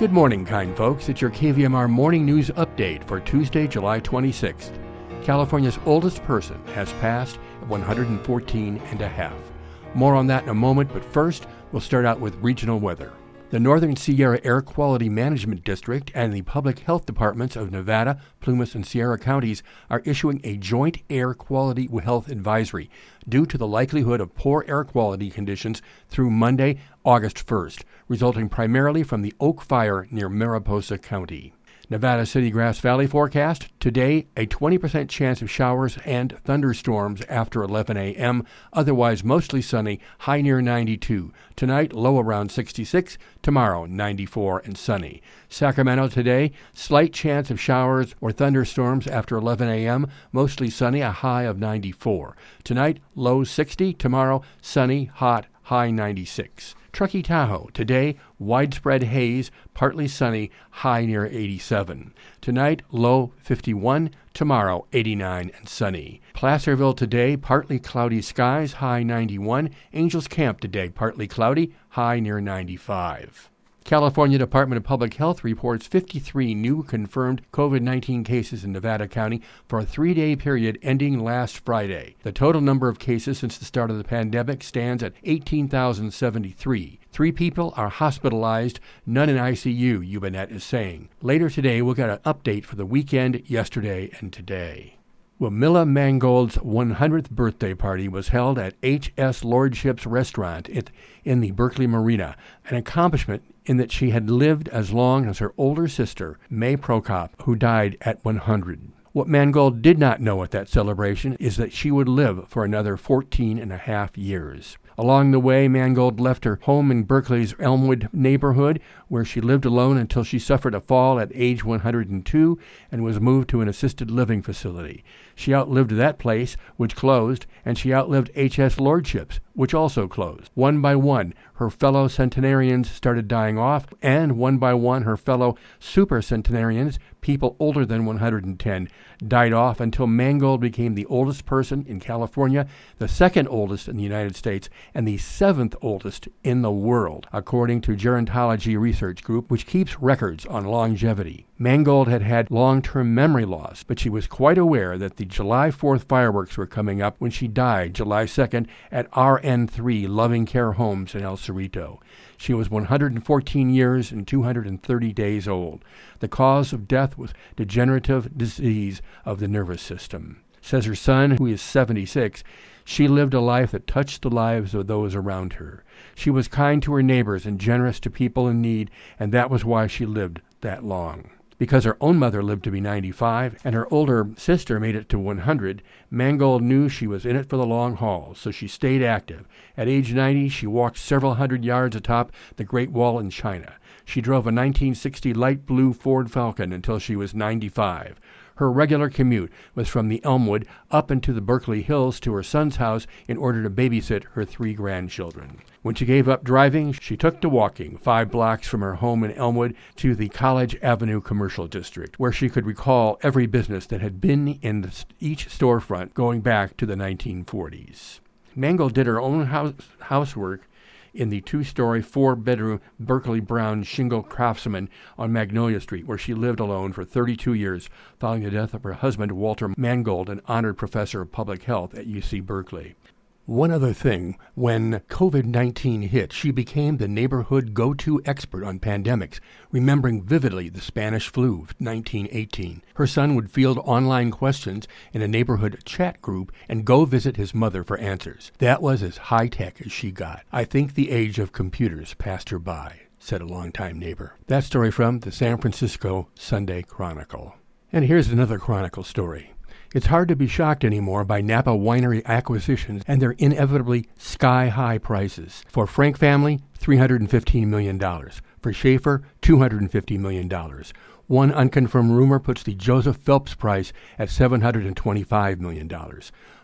Good morning, kind folks. It's your KVMR morning news update for Tuesday, July 26th. California's oldest person has passed at 114 and a half. More on that in a moment, but first, we'll start out with regional weather. The Northern Sierra Air Quality Management District and the Public Health Departments of Nevada, Plumas, and Sierra counties are issuing a joint air quality health advisory due to the likelihood of poor air quality conditions through Monday, August 1st, resulting primarily from the Oak Fire near Mariposa County. Nevada City Grass Valley forecast today a 20% chance of showers and thunderstorms after 11 a.m. Otherwise, mostly sunny, high near 92. Tonight, low around 66. Tomorrow, 94 and sunny. Sacramento today, slight chance of showers or thunderstorms after 11 a.m. Mostly sunny, a high of 94. Tonight, low 60. Tomorrow, sunny, hot, high 96. Truckee Tahoe, today, widespread haze, partly sunny, high near 87. Tonight, low 51. Tomorrow, 89 and sunny. Placerville today, partly cloudy skies, high 91. Angels Camp today, partly cloudy, high near 95. California Department of Public Health reports 53 new confirmed COVID 19 cases in Nevada County for a three day period ending last Friday. The total number of cases since the start of the pandemic stands at 18,073. Three people are hospitalized, none in ICU, Ubinet is saying. Later today, we'll get an update for the weekend, yesterday, and today. Wamila Mangold's 100th birthday party was held at H.S. Lordship's restaurant in the Berkeley Marina, an accomplishment in that she had lived as long as her older sister, May Prokop, who died at 100. What Mangold did not know at that celebration is that she would live for another 14 and a half years. Along the way, Mangold left her home in Berkeley's Elmwood neighborhood, where she lived alone until she suffered a fall at age 102 and was moved to an assisted living facility. She outlived that place, which closed, and she outlived H.S. Lordships, which also closed. One by one, her fellow centenarians started dying off, and one by one, her fellow supercentenarians, people older than 110, died off until Mangold became the oldest person in California, the second oldest in the United States, and the seventh oldest in the world, according to Gerontology Research Group, which keeps records on longevity. Mangold had had long term memory loss, but she was quite aware that the July 4th fireworks were coming up when she died July 2nd at RN3 Loving Care Homes in El Cerrito. She was 114 years and 230 days old. The cause of death was degenerative disease of the nervous system. Says her son, who is 76, she lived a life that touched the lives of those around her. She was kind to her neighbors and generous to people in need, and that was why she lived that long. Because her own mother lived to be 95 and her older sister made it to 100, Mangold knew she was in it for the long haul, so she stayed active. At age 90, she walked several hundred yards atop the Great Wall in China. She drove a 1960 light blue Ford Falcon until she was 95. Her regular commute was from the Elmwood up into the Berkeley Hills to her son's house in order to babysit her three grandchildren. When she gave up driving, she took to walking five blocks from her home in Elmwood to the College Avenue Commercial District, where she could recall every business that had been in each storefront going back to the 1940s. Mangold did her own house, housework in the two story, four bedroom Berkeley Brown shingle craftsman on Magnolia Street, where she lived alone for 32 years following the death of her husband, Walter Mangold, an honored professor of public health at UC Berkeley. One other thing, when COVID 19 hit, she became the neighborhood go to expert on pandemics, remembering vividly the Spanish flu of 1918. Her son would field online questions in a neighborhood chat group and go visit his mother for answers. That was as high tech as she got. I think the age of computers passed her by, said a longtime neighbor. That story from the San Francisco Sunday Chronicle. And here's another Chronicle story. It's hard to be shocked anymore by Napa winery acquisitions and their inevitably sky high prices. For Frank family, $315 million. For Shafer, $250 million. One unconfirmed rumor puts the Joseph Phelps price at $725 million.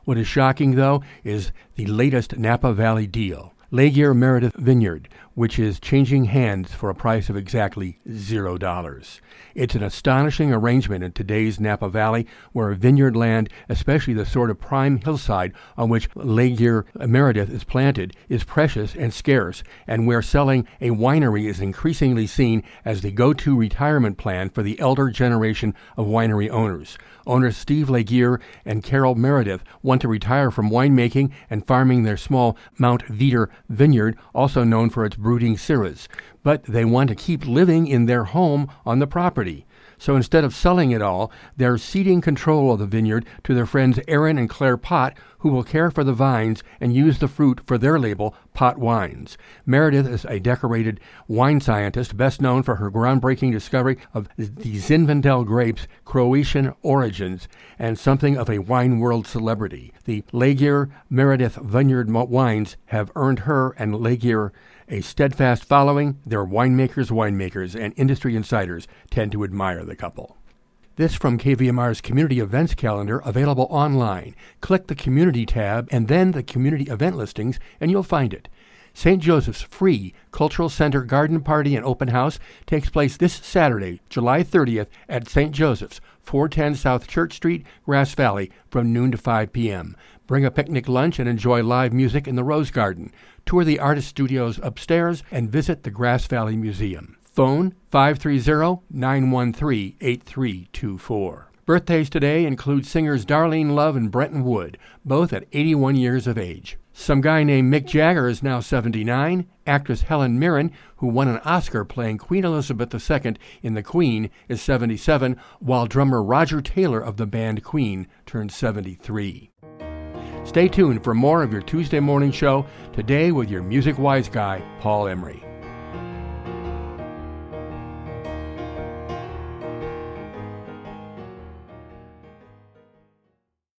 What is shocking, though, is the latest Napa Valley deal. Lagier Meredith Vineyard, which is changing hands for a price of exactly zero dollars. It's an astonishing arrangement in today's Napa Valley, where vineyard land, especially the sort of prime hillside on which Lagier Meredith is planted, is precious and scarce, and where selling a winery is increasingly seen as the go to retirement plan for the elder generation of winery owners. Owners Steve Lagier and Carole Meredith want to retire from winemaking and farming their small Mount Veeder vineyard, also known for its brooding Syrahs, but they want to keep living in their home on the property. So instead of selling it all, they're ceding control of the vineyard to their friends Aaron and Claire Pott, who will care for the vines and use the fruit for their label, Pott Wines. Meredith is a decorated wine scientist, best known for her groundbreaking discovery of the Zinfandel grape's Croatian origins and something of a wine world celebrity. The Lagier Meredith Vineyard wines have earned her and Lagier a steadfast following. Their winemakers, winemakers, and industry insiders tend to admire the couple. This from KVMR's Community Events Calendar, available online. Click the Community tab and then the Community Event listings, and you'll find it. St. Joseph's free Cultural Center Garden Party and Open House takes place this Saturday, July 30th at St. Joseph's, 410 South Church Street, Grass Valley, from noon to 5 p.m. Bring a picnic lunch and enjoy live music in the Rose Garden. Tour the artist studios upstairs and visit the Grass Valley Museum. Phone 530 913 8324. Birthdays today include singers Darlene Love and Brenton Wood, both at 81 years of age. Some guy named Mick Jagger is now 79. Actress Helen Mirren, who won an Oscar playing Queen Elizabeth II in The Queen, is 77, while drummer Roger Taylor of the band Queen turned 73. Stay tuned for more of your Tuesday morning show today with your music wise guy, Paul Emery.